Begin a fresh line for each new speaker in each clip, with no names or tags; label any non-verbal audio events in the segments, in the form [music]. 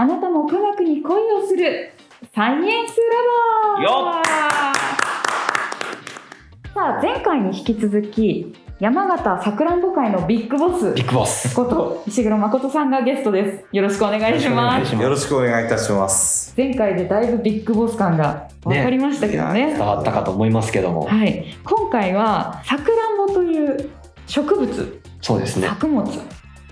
あなたも科学に恋をする。サイエンスラボ
よ
さあ前回に引き続き山形さくらんぼ会のビッグボス。
ビッグボス。
こと石黒誠さんがゲストです。よろしくお願いします。
よろしくお願いいたします。
前回でだいぶビッグボス感が分かりましたけどね。
伝わったかと思いますけども。
はい。今回はさくらんぼという植物。
そうですね。
作物。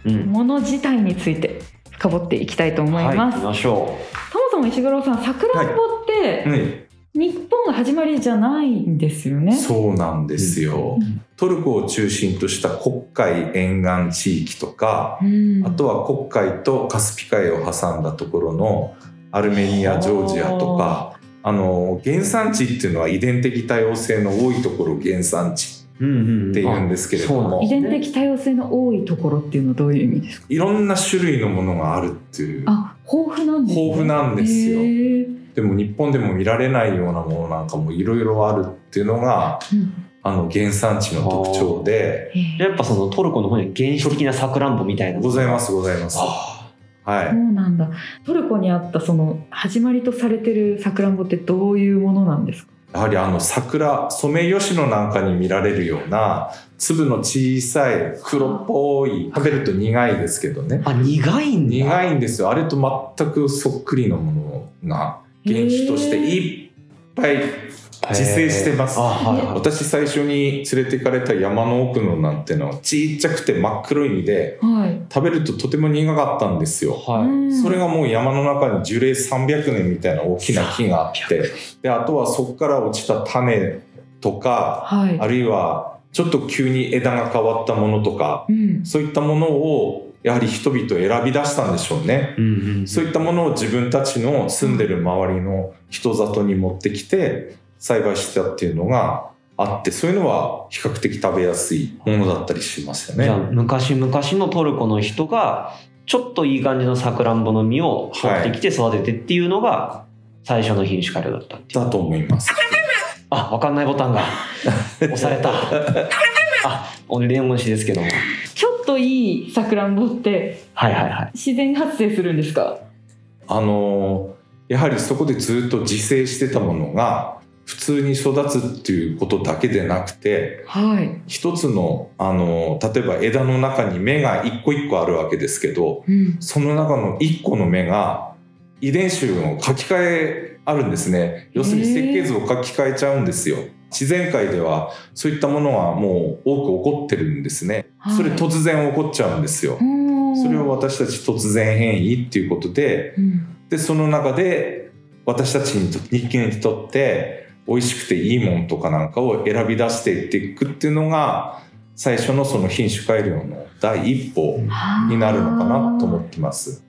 うん。
もの自体について深掘っていきたいと思い
はい、
ます、
行きましょ
そもそも石黒さんさくらんぼって、
うん、
日本が始まりじゃないんですよね。
そうなんですよ。
うん。
トルコを中心とした黒海沿岸地域とか、
うん。
あとは黒海とカスピ海を挟んだところのアルメニア、ジョージアとか、あの原産地っていうのは遺伝的多様性の多いところを原産地って言うんですけれども。
あそうなん
遺伝的多様性の多いところっていうのはどういう意味ですか？
いろんな種類のものがあるっていう。
あ豊富なんです、ね、
豊富なんですよ。でも日本でも見られないようなものなんかもいろいろあるっていうのが
うん。
あの原産地の特徴で。
やっぱそのトルコの方には原始的なさくらんぼみたいな。
ございますございます。
あ。
はい。
そうなんだ。トルコにあったその始まりとされてるさくらんぼってどういうものなんですか？
やはりあの桜ソメイヨシノなんかに見られるような粒の小さい黒っぽい食べると苦いですけどね。
あ、苦いんだ。
苦いんですよ。あれと全くそっくりのものが原種としていっぱい自生してます。
あ、はいはい。
私最初に連れて行かれた山の奥のなんてのはちっちゃくて真っ黒い実で
はい、
食べるととても苦かったんですよ。
はい。
うん。
それがもう山の中に樹齢300年みたいな大きな木があってであとはそこから落ちた種とか
はい。
あるいはちょっと急に枝が変わったものとか
うん。
そういったものをやはり人々選び出したんでしょうね。
うんうん。
そういったものを自分たちの住んでる周りの人里に持ってきて栽培してたっていうのがあってそういうのは比較的食べやすいものだったりしますよ
じゃあ
ね。
昔々のトルコの人がちょっといい感じのさくらんぼの実を取ってきて育ててっていうのが最初の品種改良だったっていう。
だと思います。
あ、わかんないボタンが押された。[laughs] あ、俺レモンしですけども。
といいさくらんぼって。自然発生するんですか？
あのやはりそこでずっと自生してたものが普通に育つっていうことだけでなくて
はい、
一つのあの例えば枝の中に芽が一個一個あるわけですけど
うん、
その中の一個の芽が遺伝子の書き換えあるんですね。要するに設計図を書き換えちゃうんですよ自然界ではそういったものはもう多く起こってるんですね。
はい。
それ突然起こっちゃうんですよ。それを私たち突然変異っていうことで
うん。
でその中で私たちにと人間にとって美味しくていいもんとかなんかを選び出していっていくっていうのが最初のその品種改良の第一歩になるのかなと思ってます。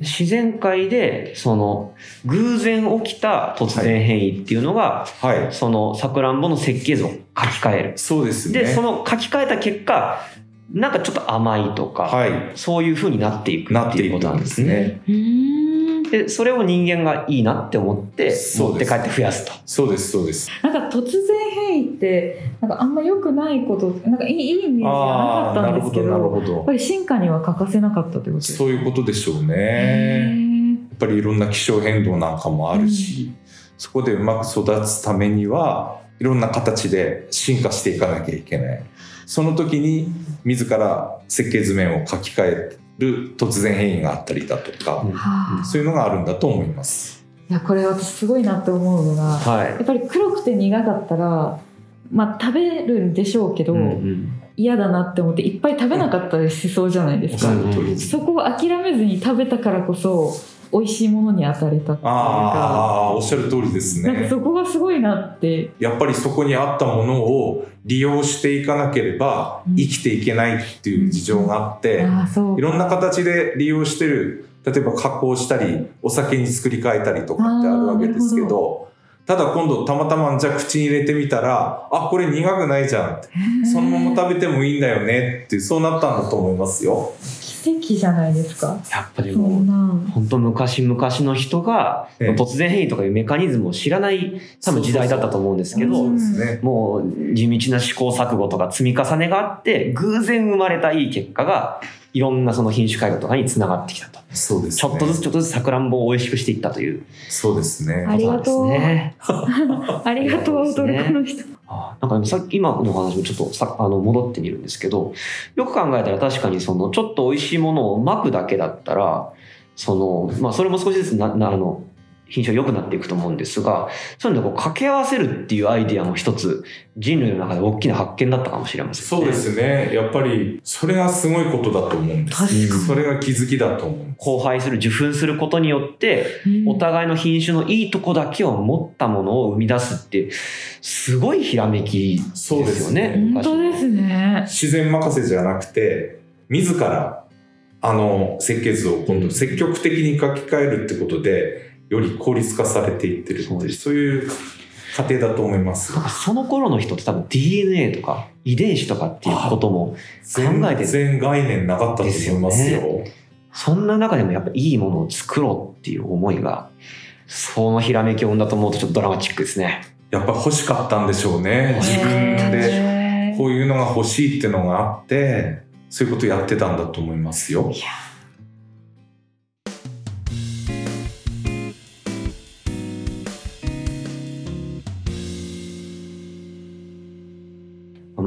自然界でその偶然起きた突然変異っていうのが、
はい、
そのさくらんぼの設計図を書き換える。
そうですね。
で、その書き換えた結果、なんかちょっと甘いとか、
はい、
そういう風になっていくっていうことなんですね。で、それを人間がいいなって思って、
そうです
持って帰って増やすと。
そうですそうです。
なんか突然変異ってなんかあんま良くないことなんかいいいいイメージがなかったんですけど
どな
やっ。ぱり進化には欠かせなかったということです
そういうことでしょう
へ
ね。
ー
やっぱりいろんな気象変動なんかもあるし、そこでうまく育つためにはいろんな形で進化していかなきゃいけない。その時に自ら設計図面を書き換える突然変異があったりだとか、
はあ
そういうのがあるんだと思います。
いやこれ私すごいなって思うのが
は
やっぱり黒くて苦かったらまあ食べるんでしょうけど、
うんうん。
嫌だなって思っていっぱい食べなかったりしそうじゃないですか、
おっしゃる通り。です。
そこを諦めずに食べたからこそ美味しいものに当たれたっていうか。
ああ、おっしゃる通りですね。
なんかそこがすごいなって。
やっぱりそこにあったものを利用していかなければ
うん。
生きていけないっていう事情があって、
う。
いろんな形で利用してる例えば加工したりお酒に作り変えたりとかってあるわけですけどただ今度たまたまじゃあ口に入れてみたらあこれ苦くないじゃんって。そのまま食べてもいいんだよねってそうなったんだと思いますよ。
奇跡じゃないですか。
やっぱり
そ
もう、本当昔々の人が、
ええ。
突然変異とかいうメカニズムを知らない多分時代だったと思うんですけど、
そう
ですね。
もう地道な試行錯誤とか積み重ねがあって、偶然生まれたいい結果が、いろんなその品種改良とかにつながってきたと。
そうですね。
ちょっとずつちょっとずつさくらんぼを美味しくしていったという
そうですね。
ありがとう。[laughs] ありがとう、アウトルコの人。
あなんかでもさっき今の話もちょっとさあの戻ってみるんですけどよく考えたら確かにそのちょっと美味しいものをまくだけだったらその、まあ、それも少しずつななあの品種が良くなっていくと思うんですがそういうのをこう掛け合わせるっていうアイディアも一つ人類の中で大きな発見だったかもしれませんね。
そうですね。やっぱり、それがすごいことだと思うんです。
確かに
それが気づきだと思う。
交配する受粉することによってお互いの品種のいいとこだけを持ったものを生み出すってすごいひらめきです
そうです
よね。
ね
本当ですね。
自然任せじゃなくて、自ら、あの、設計図を今度積極的に書き換えるってことで、より効率化されていってるっていう、
そう
いう過程だと思います。
なんかその頃の人って多分 DNA とか遺伝子とかっていうことも
全
考えてる
然概念なかったと思いますよ。
そんな中でもやっぱいいものを作ろうっていう思いがそのひらめきを生んだと思うとちょっとドラマチックですね。
やっぱ欲しかったんでしょうね。自分でこういうのが欲しいっていうのがあって、そういうことやってたんだと思いますよ。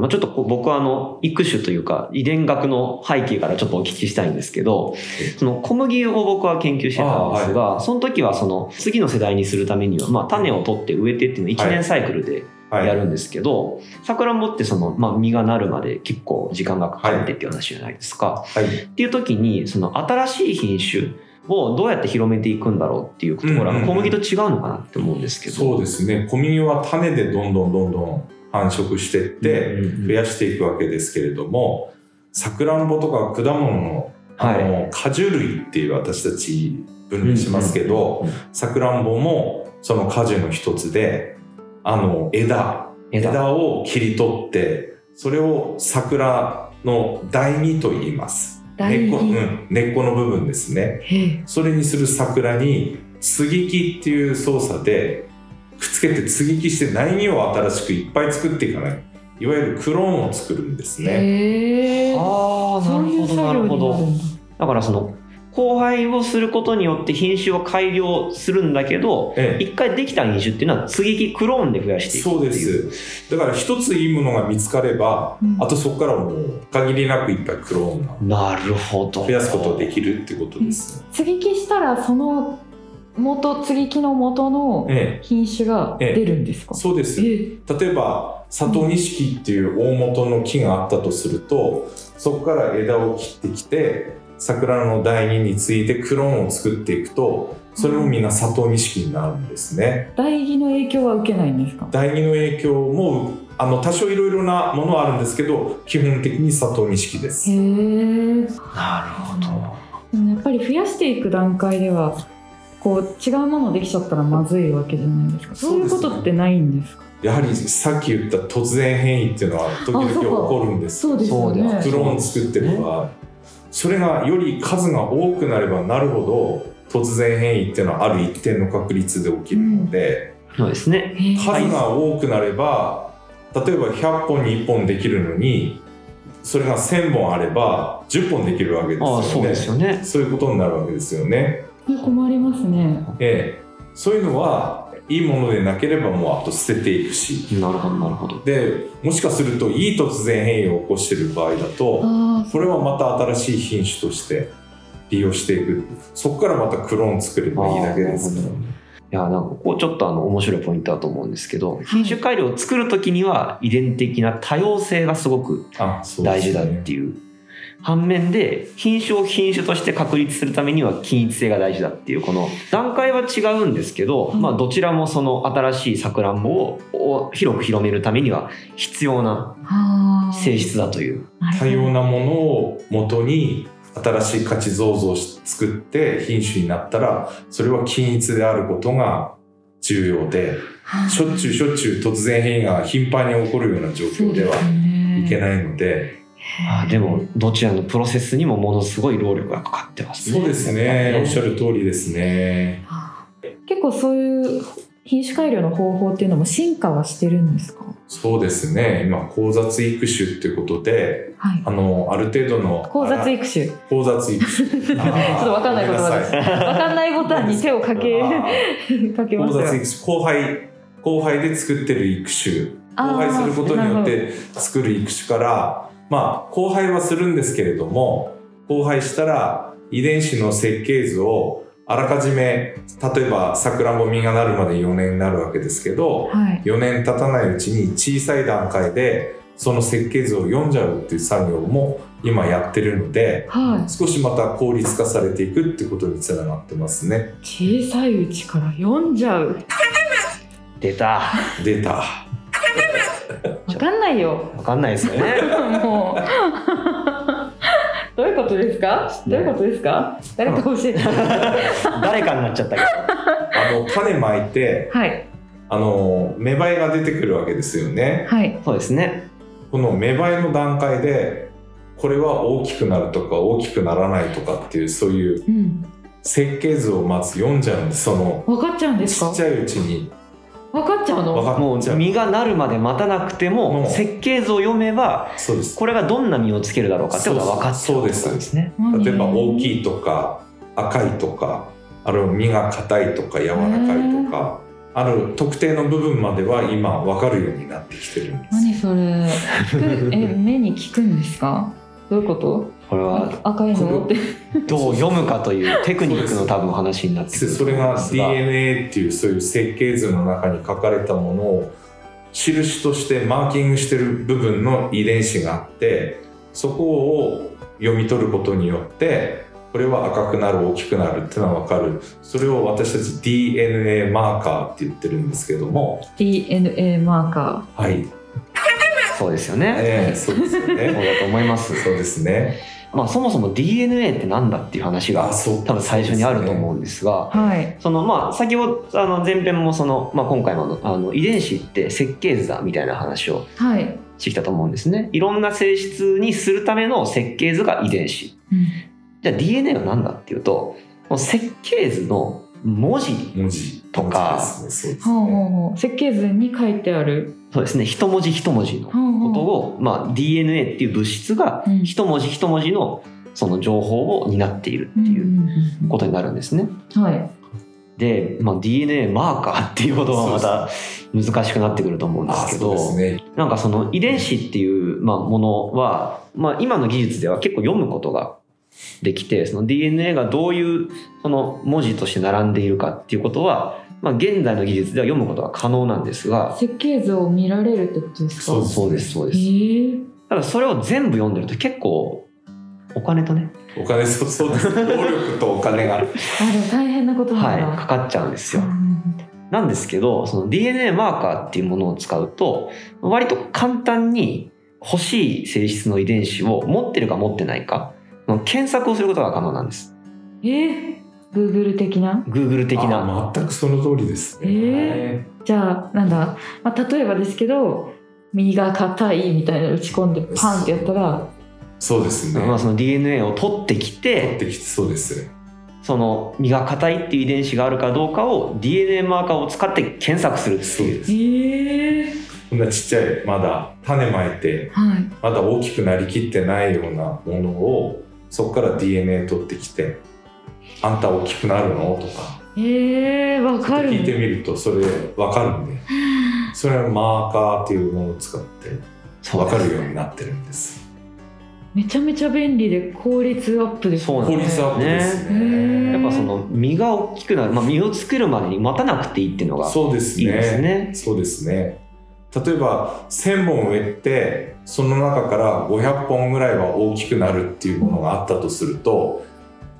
まあ、ちょっとこう僕はあの育種というか遺伝学の背景からちょっとお聞きしたいんですけどその小麦を僕は研究してたんですが、その時はその次の世代にするためには、まあ、種を取って植えてっていうのを1年サイクルで
はい。
やるんですけどさくらんぼってその、まあ、実がなるまで結構時間がかかってっていう話じゃないですか。
はい。
っていう時にその新しい品種をどうやって広めていくんだろうっていうところは小麦と違うのかなって思うんですけど。
そうですね。小麦は種でどんどんどんどん繁殖していって、増やしていくわけですけれども、さくらんぼとか果物のあの、果樹類っていう私たち分類しますけど、さくらんぼもその果樹の一つで、あの枝、
枝。
枝を切り取って、それを桜の台木と言います。根っこ、うん、根っこの部分ですね。それにする桜に接ぎ木っていう操作でくっつけて接ぎ木して苗木を新しくいっぱい作っていかない。いわゆるクローンを作るんですね。
へえ
ああなるほどなるほど。だ。からその交配をすることによって品種を改良するんだけど
ええ。
一回できた品種っていうのは接ぎ木クローンで増やしていくっていう。
そうです。だから一ついいものが見つかれば、
うん。
あとそこからもう限りなくいっぱいクローンが
なるほど。
増やすことができるってことです。
接ぎ木したらその元接ぎ木の元の
え
品種が出るんですか？
え、そうです。
え
例えば佐藤錦っていう大元の木があったとするとそこから枝を切ってきて桜の台木についてクローンを作っていくとそれもみんな佐藤錦になるんですね。
代木の影響は受けないんですか？
台木の影響もあの多少いろいろなものはあるんですけど基本的に佐藤錦です。
へえ。
なるほど。
でもやっぱり増やしていく段階ではこう違うものできちゃったらまずいわけじゃないですか。そういうことってないんですか？
やはりさっき言った突然変異っていうのは時々起こるんです。
そうですよね。
クローン作ってる場合それがより数が多くなればなるほど突然変異っていうのはある一定の確率で起きるので、
そうですね。
数が多くなれば例えば100本に1本できるのにそれが1000本あれば10本できるわけですよね。
ああそうですよね。
そういうことになるわけですよね、
困りますね。
ええ、そういうのはいいものでなければもうあと捨てていくし。
なるほどなるほど。
でもしかするといい突然変異を起こしている場合だと
あ
それはまた新しい品種として利用していく。そこからまたクローン作ればいいだけですから。
あーなるほどいやなんかここちょっとあの面白いポイントだと思うんですけど品種改良を作る時には遺伝的な多様性がすごく大事だっていう反面で品種を品種として確立するためには均一性が大事だっていうこの段階は違うんですけど、
うん。
まあどちらもその新しいさくらんぼをを広く広めるためには必要な
あ
性質だという。
多様なものを元に新しい価値創造を作って品種になったらそれは均一であることが重要でしょっちゅうしょっちゅう突然変異が頻繁に起こるような状況ではいけ
い
ないので
あーでもどちらのプロセスにもものすごい労力がかかってますね。
そうですね。おっしゃる通りですね。
結構そういう品種改良の方法っていうのも進化はしてるんですか？
そうですね。今交雑育種っていうことで
はい。
あのある程度の
交雑育種。
交雑育種。[laughs] ちょっ
っとわかんない言葉です。わかんないボタンに手をかけ [laughs] かけま
交
したよ
雑育種。交配交配で作ってる育種。交配することによって作る育種からまあ交配はするんですけれども交配したら遺伝子の設計図をあらかじめ例えばさくらんぼ実がなるまで4年になるわけですけど
はい。
4年経たないうちに小さい段階でその設計図を読んじゃうっていう作業も今やってるので
はい。
少しまた効率化されていくってことにつながってますね。
小さいうちから読んじゃう。
出た。
データ
わかんないよ。
わかんないですよね。[laughs]
もう。[laughs] どういうことですか？どういうことですか？誰か教えて。[laughs]
誰かになっちゃったけど。
あの種まいて
はい。
あの芽生えが出てくるわけですよね。
はい。
そうですね。
この芽生えの段階でこれは大きくなるとか大きくならないとかっていうそういう
うん。
設計図をまず読んじゃうんです。その
分かっちゃうんですか？
ちっちゃいうちに
分かっちゃうの？
分か
も
っちゃう。
う実がなるまで待たなくても
もう。
設計図を読めば
そうです。
これがどんな実をつけるだろうかってことが分かっちゃう
そうです
です。ね
例えば大
い
きいとか赤いとかあるいは実が硬いとか柔らかいとかある特定の部分までは今分かるようになってきてるんです。
何それ？え目に効くんですか？どういうこと？
これは
赤いの？って。
どう読むかというテクニックの [laughs] 多分話になってくる
それ
が
DNA っていうそういう設計図の中に書かれたものを印としてマーキングしてる部分の遺伝子があってそこを読み取ることによってこれは赤くなる大きくなるっていうのは分かる。それを私たち DNA マーカーって言ってるんですけども。
DNA マーカ
はい、
そうですよね、
えーそうですよ
そう
ね
だと思います。
そうですね。
まあそもそも DNA ってなんだっていう話が多分最初にあると思うんですが
ーはい。
そのまあ先ほどあの前編もその、まあ、今回もあの遺伝子って設計図だみたいな話を
はい、
してきたと思うんですね。いろんな性質にするための設計図が遺伝子。
うん。
じゃあ DNA は何だっていうと設計図の文字
文字。
とか
設計図に書いてある
そうですね。一文字一文字のことを、まあ、DNA っていう物質が
うん。
一文字一文字のその情報を担っているっていうことになるんですね。
うんはい。
で、まあ、DNA マーカーっていうことはまた難しくなってくると思うんですけど
ですね。
なんかその遺伝子っていう、まあ、ものは、まあ、今の技術では結構読むことができてその DNA がどういうその文字として並んでいるかっていうことは、まあ、現在の技術では読むことが可能なんですが
設計図を見られるってことですか？
そうです
そうですそうです。
へえ。
ただそれを全部読んでると結構お金とね、
お金そうそうです。労力とお金が。[laughs]
あでも大変なことなんだ、
はい、かかっちゃうんですよ。
うん
なんですけどその DNA マーカーっていうものを使うと割と簡単に欲しい性質の遺伝子を持ってるか持ってないかの検索をすることが可能なんです。
え？ー、Google 的な
？Google 的な。
あ全くその通りですね、
えじゃあなんだ、まあ、例えばですけど右が硬いみたいなの打ち込んでパンってやったら？
そうですね、
まあ、その DNA を取ってき
取って
て
きてそうです
その実が硬いっていう遺伝子があるかどうかを DNA マーカーを使って検索するっていう。
そうです
ええ
こんなちっちゃいまだ種まいて
はい。
まだ大きくなりきってないようなものをそこから DNA 取ってきて「あんた大きくなるの?」とか。
ええわかる。
聞いてみるとそれ分かるんで。[laughs] それはマーカーっていうものを使って分かるようになってるんです。
めちゃめちゃ便利で効率アップです
そうなんです
効率アップですね。
ね
やっぱその実が大きくなる、まあ、実を作るまでに待たなくていいっていうのが
そうですね。
いいですね。
そうですね。例えば1000本植えてその中から500本ぐらいは大きくなるっていうものがあったとすると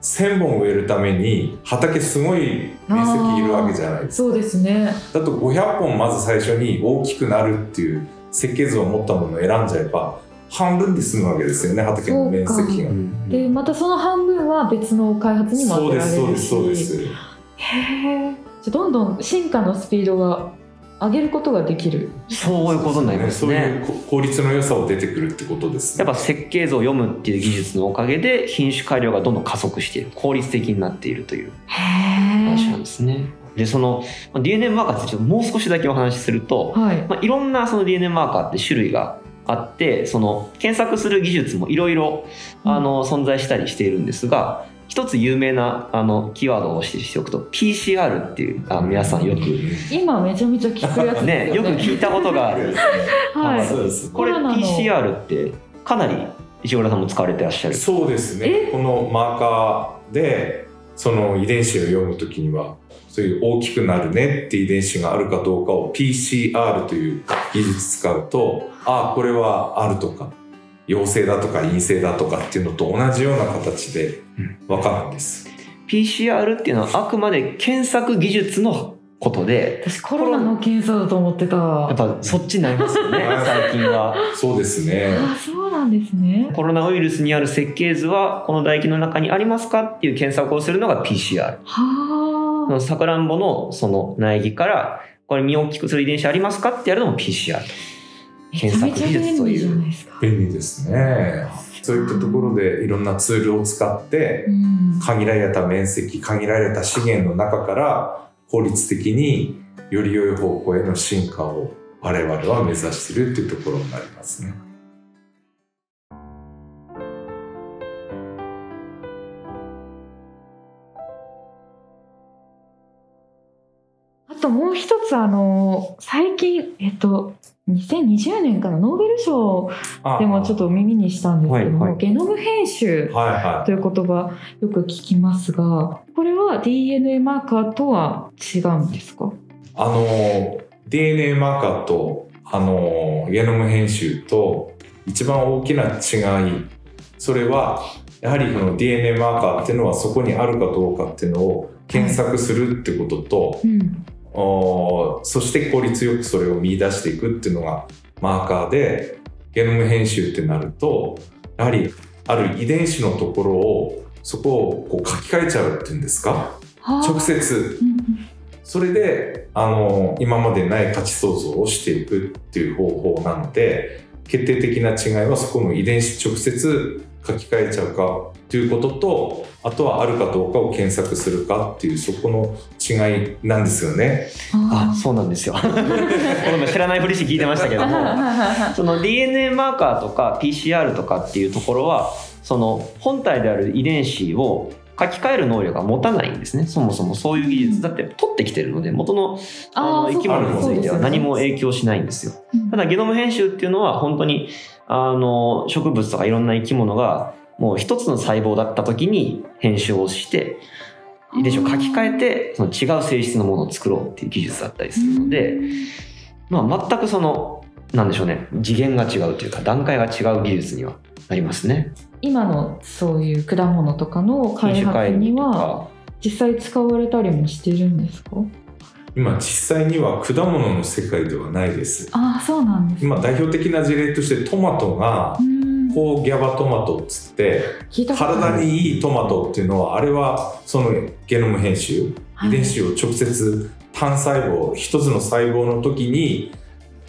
1000本植えるために畑すごい面積いるわけじゃないですか。
そうですね。
だと500本まず最初に大きくなるっていう設計図を持ったものを選んじゃえば半分で済むわけですよね畑の面積が。
う。ん。
でまたその半分は別の開発にも
そう
当て
ですそうです
られるし
そうです。
へえじゃあどんどん進化のスピードが上げることができる
そういうことになります
そうい
ね。
うこ効率の良さを出てくるってことですね。
やっぱ設計図を読むっていう技術のおかげで品種改良がどんどん加速している効率的になっているという話なんですね。でそのまあ DNA マーカーってちょっともう少しだけお話しすると、
はい
まあ、いろんなその DNA マーカーって種類があってその検索する技術もいろいろあの存在したりしているんですが一つ有名なあのキーワードを指定しておくと PCR っていうあの皆さんよく。
今めちゃめちゃ聞くやつです
ね
よね。
よく聞いたことがある。[laughs]
はい。
これ PCR ってかなり石倉さんも使われてらっしゃる。
そうですね。
え？
このマーカーでその遺伝子を読むときにはそういう大きくなるねって遺伝子があるかどうかを PCR という技術使うとああこれはあるとか陽性だとか陰性だとかっていうのと同じような形で分かるんです。
PCR っていうのはあくまで検索技術のことで
私コロナの検査だと思ってた
やっぱそっちになりますよね [laughs] 最近は。
そうですね。
あそうなんですね
コロナウイルスにある設計図はこの唾液の中にありますかっていう検索をするのが PCR。
はあ
さくらんぼのその苗木からこれ身を大きくする遺伝子ありますかってやるのも PCR と。
めちゃめちゃ便利じゃないですか
便利ですね。そういったところでいろんなツールを使って
うん
限られた面積限られた資源の中から効率的により良い方向への進化を我々は目指しているっていうところになりますね。
ともう一つあの最近えっと2020年からノーベル賞
あ
でもちょっと耳にしたんですけども、
はいはい。
ゲノム編集
はいは
という言葉よく聞きますがこれは DNA マーカーとは違うんですか？
い。あの DNA マーカーとあのゲノム編集と一番大きな違いそれはやはりこの DNA マーカーっていうのはそこにあるかどうかっていうのを検索するってことと、
うん。
おーそして効率よくそれを見出していくっていうのがマーカーでゲノム編集ってなるとやはりある遺伝子のところをそこをこう書き換えちゃうっていうんですか？
はあ。
直接。
うん。
それであの今までない価値創造をしていくっていう方法なので決定的な違いはそこの遺伝子直接書き換えちゃうかということとあとはあるかどうかを検索するかっていうそこの違いなんですよね。
あ
あ
そうなんですよ。[laughs] 俺も知らないふりして聞いてましたけども
あ [laughs]
その DNA マーカーとか PCR とかっていうところはその本体である遺伝子を書き換える能力が持たないんですねそもそもそういう技術だって取ってきてるので元のあの生き物については何も影響しないんですよ。
うん
ただゲノム編集っていうのは本当にあの植物とかいろんな生き物がもう一つの細胞だった時に編集をして遺伝子を書き換えてその違う性質のものを作ろうっていう技術だったりするので、まあ、全くそのなんでしょうね次元が違うというか段階が違う技術にはなりますね。
今のそういう果物とかの開発には
か。
実際使われたりもしてるんですか？
今実際には果物の世界ではないです。
ああそうなんです
今代表的な事例としてトマトが
うん
コーギャバトマトっつって体にいいトマトっていうのはあれはそのゲノム編集
はい。
遺伝子を直接単細胞一つの細胞の時に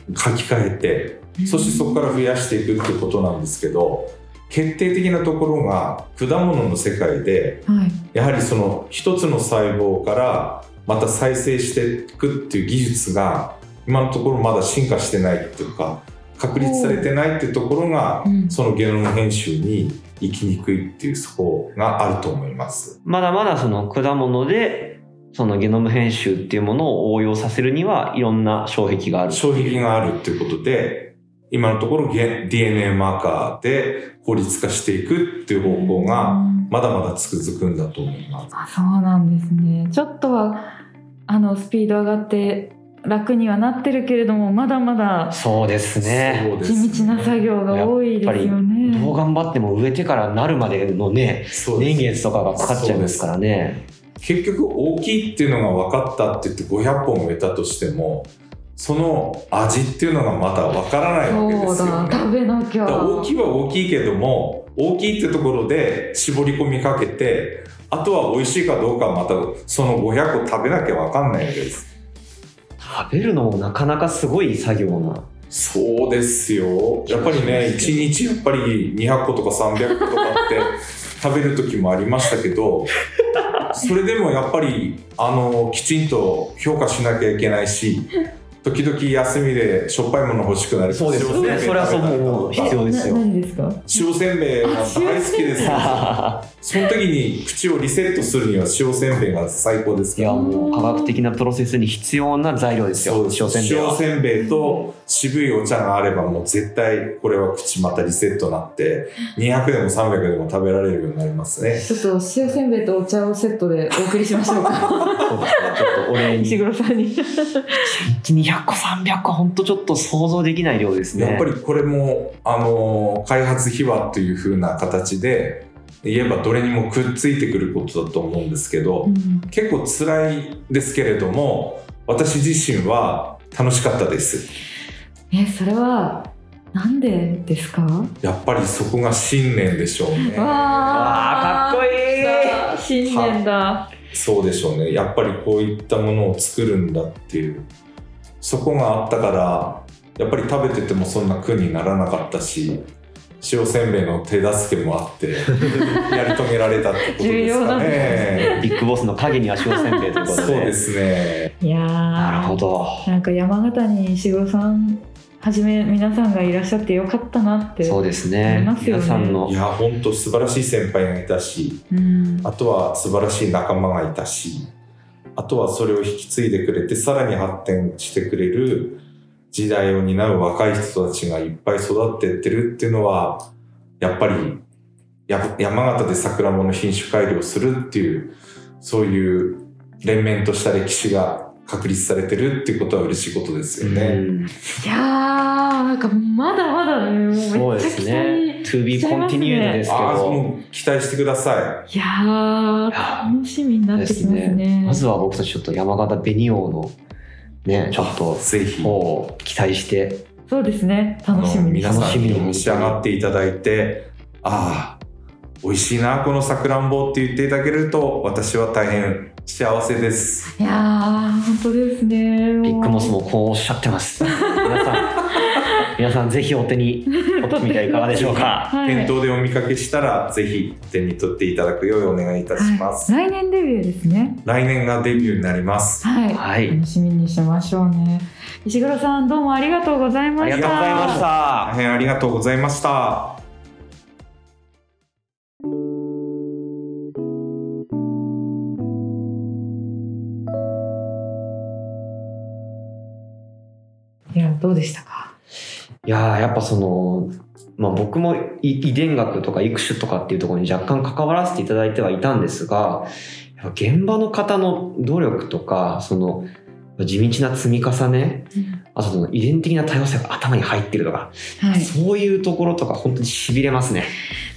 書き換えてそしてそこから増やしていくっていうことなんですけど決定的なところが果物の世界で
はい。
やはりその一つの細胞からまた再生していくっていう技術が今のところまだ進化してないっていうか確立されてないっていうところが
うん
そのゲノム編集に生きにくいっていうそこがあると思います。
まだまだその果物でそのゲノム編集っていうものを応用させるにはいろんな障壁がある。
障壁があるっていうことで今のところゲ DNA マーカーで効率化していくっていう方向が
うん
まだまだつくづくんだと思います。
あそうなんですねちょっとはあのスピード上がって楽にはなってるけれどもまだまだ
そうですね。
地道な作業が多いですよね
どう頑張っても植えてからなるまでのね、年月とかがかかっちゃいますからね。
結局大きいっていうのが分かったって言って500本植えたとしてもその味っていうのがまだ分からないわけですよね。
だ食べなきゃ
大きいは大きいけども大きいってところで絞り込みかけてあとは美味しいかどうかはまたその500個食べなきゃ分かんないわけです。
食べるのもなかなかすごい作業な。
そうですよやっぱりね1日やっぱり200個とか300個とかって食べる時もありましたけど [laughs] それでもやっぱりあのきちんと評価しなきゃいけないし時々休みでしょっぱいもの欲しくなる。
そうですよね
塩せんべい
それはそうもう必要ですよ。
塩せんべいが大好きです。よその時に口をリセットするには塩せんべいが最高です
いやもう科学的なプロセスに必要な材料ですよ。塩せんべいは。
塩せんべいと渋いお茶があればもう絶対これは口またリセットになって200でも300でも食べられるようになりますね。
ちょっと塩せんべいとお茶をセットでお送りしましょうか。
ちょっとお礼に。
石黒さんに。
200個300個本当ちょっと想像できない量ですね。
やっぱりこれもあの開発秘話という風な形で言えばどれにもくっついてくることだと思うんですけど、結構辛いですけれども私自身は楽しかったです
えそれはなんでですか？
やっぱりそこが信念でしょうね。
わあかっこいい。
さあ新年だ。
そうでしょうね。やっぱりこういったものを作るんだっていう。そこがあったからやっぱり食べててもそんな苦にならなかったし塩せんべいの手助けもあって [laughs] やり遂げられたってことですかね。
ビッグボスの影には塩せんべいということで
そうですね。
いやー。
なるほど。
なんか山形に石黒さんはじめ皆さんがいらっしゃってよかったなって
そうです
あ
ね
りますよね。
皆さんの
いや本当素晴らしい先輩がいたし
うん。
あとは素晴らしい仲間がいたしあとはそれを引き継いでくれてさらに発展してくれる時代を担う若い人たちがいっぱい育ってってるっていうのはやっぱりや山形で桜もの品種改良するっていうそういう連綿とした歴史が確立されてるっていうことは嬉しいことですよね。
うん。
いやーなんかまだまだねもう
そうで
めっちゃ期
すね
待
To be
しちゃいますね。
continued ですけど。
期待してくださ
い。やー楽しみになってきますね。
まずは僕たちちょっと山形紅王のねちょっと
い。ぜひ。
方を期待して。
そうですね。楽しみに。
皆さん
楽しみに。
に召し上がっていただいてああ美味しいなこのさくらんぼって言っていただけると私は大変幸せです。
いやー本当ですね。
ビッグモスもこうおっしゃってます。皆さん [laughs] 皆さんぜひお手に取ってみてはいかがでしょうか。
はい。
店頭でお見かけしたらぜひ手に取っていただくようお願いいたします、
はい。来年デビューですね
来年がデビューになります。
はい、
はい。
楽しみにしましょうね。石黒さんどうもありがとうございました。
ありがとうございました。
大変ありがとうございました
どうでしたか？
いやーやっぱその、まあ、僕もい遺伝学とか育種とかっていうところに若干関わらせていただいてはいたんですがやっぱ現場の方の努力とかその地道な積み重ねあとその遺伝的な多様性が頭に入ってるとか、
はい。
そういうところとか本当にしびれますね。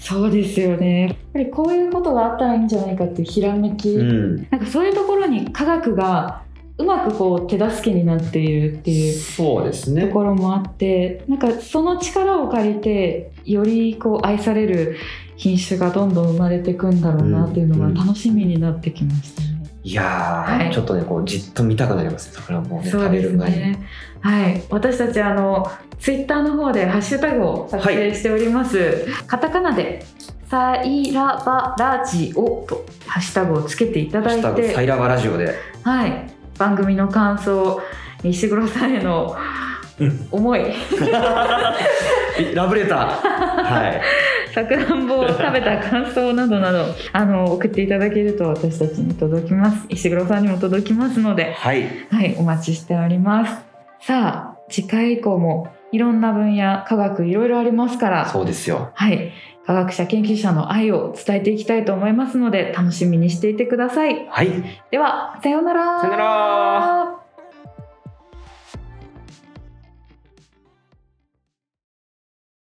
そうですよね。やっぱりこういうことがあったらいいんじゃないかっていうひらめき、
うん、
なんかそういうところに科学がうまくこう手助けになっているっていう
そうです
と
ね。
ころもあってなんかその力を借りてよりこう愛される品種がどんどん生まれていくんだろうなっていうのが楽しみになってきましたね。
いやー、
はい
ちょっとねこうじっと見たくなりますね桜もうね食べる前に。
ね。はい、私たちあのツイッターの方でハッシュタグを作成しております。カタカナでサイラバラジオとハッシュタグをつけていただい
ハッシュタグサイ
て、
ラバラジオで
はい、番組の感想、石黒さんへの思い、
ラブレター。はい。
さくらんぼを食べた感想などなどあの送っていただけると私たちに届きます。石黒さんにも届きますので、
はい。
はい、お待ちしております。さあ、次回以降もいろんな分野、科学いろいろありますから、
そうですよ。
はい、科学者研究者の愛を伝えていきたいと思いますので、楽しみにしていてください。
はい
では、さようなら。
さようなら。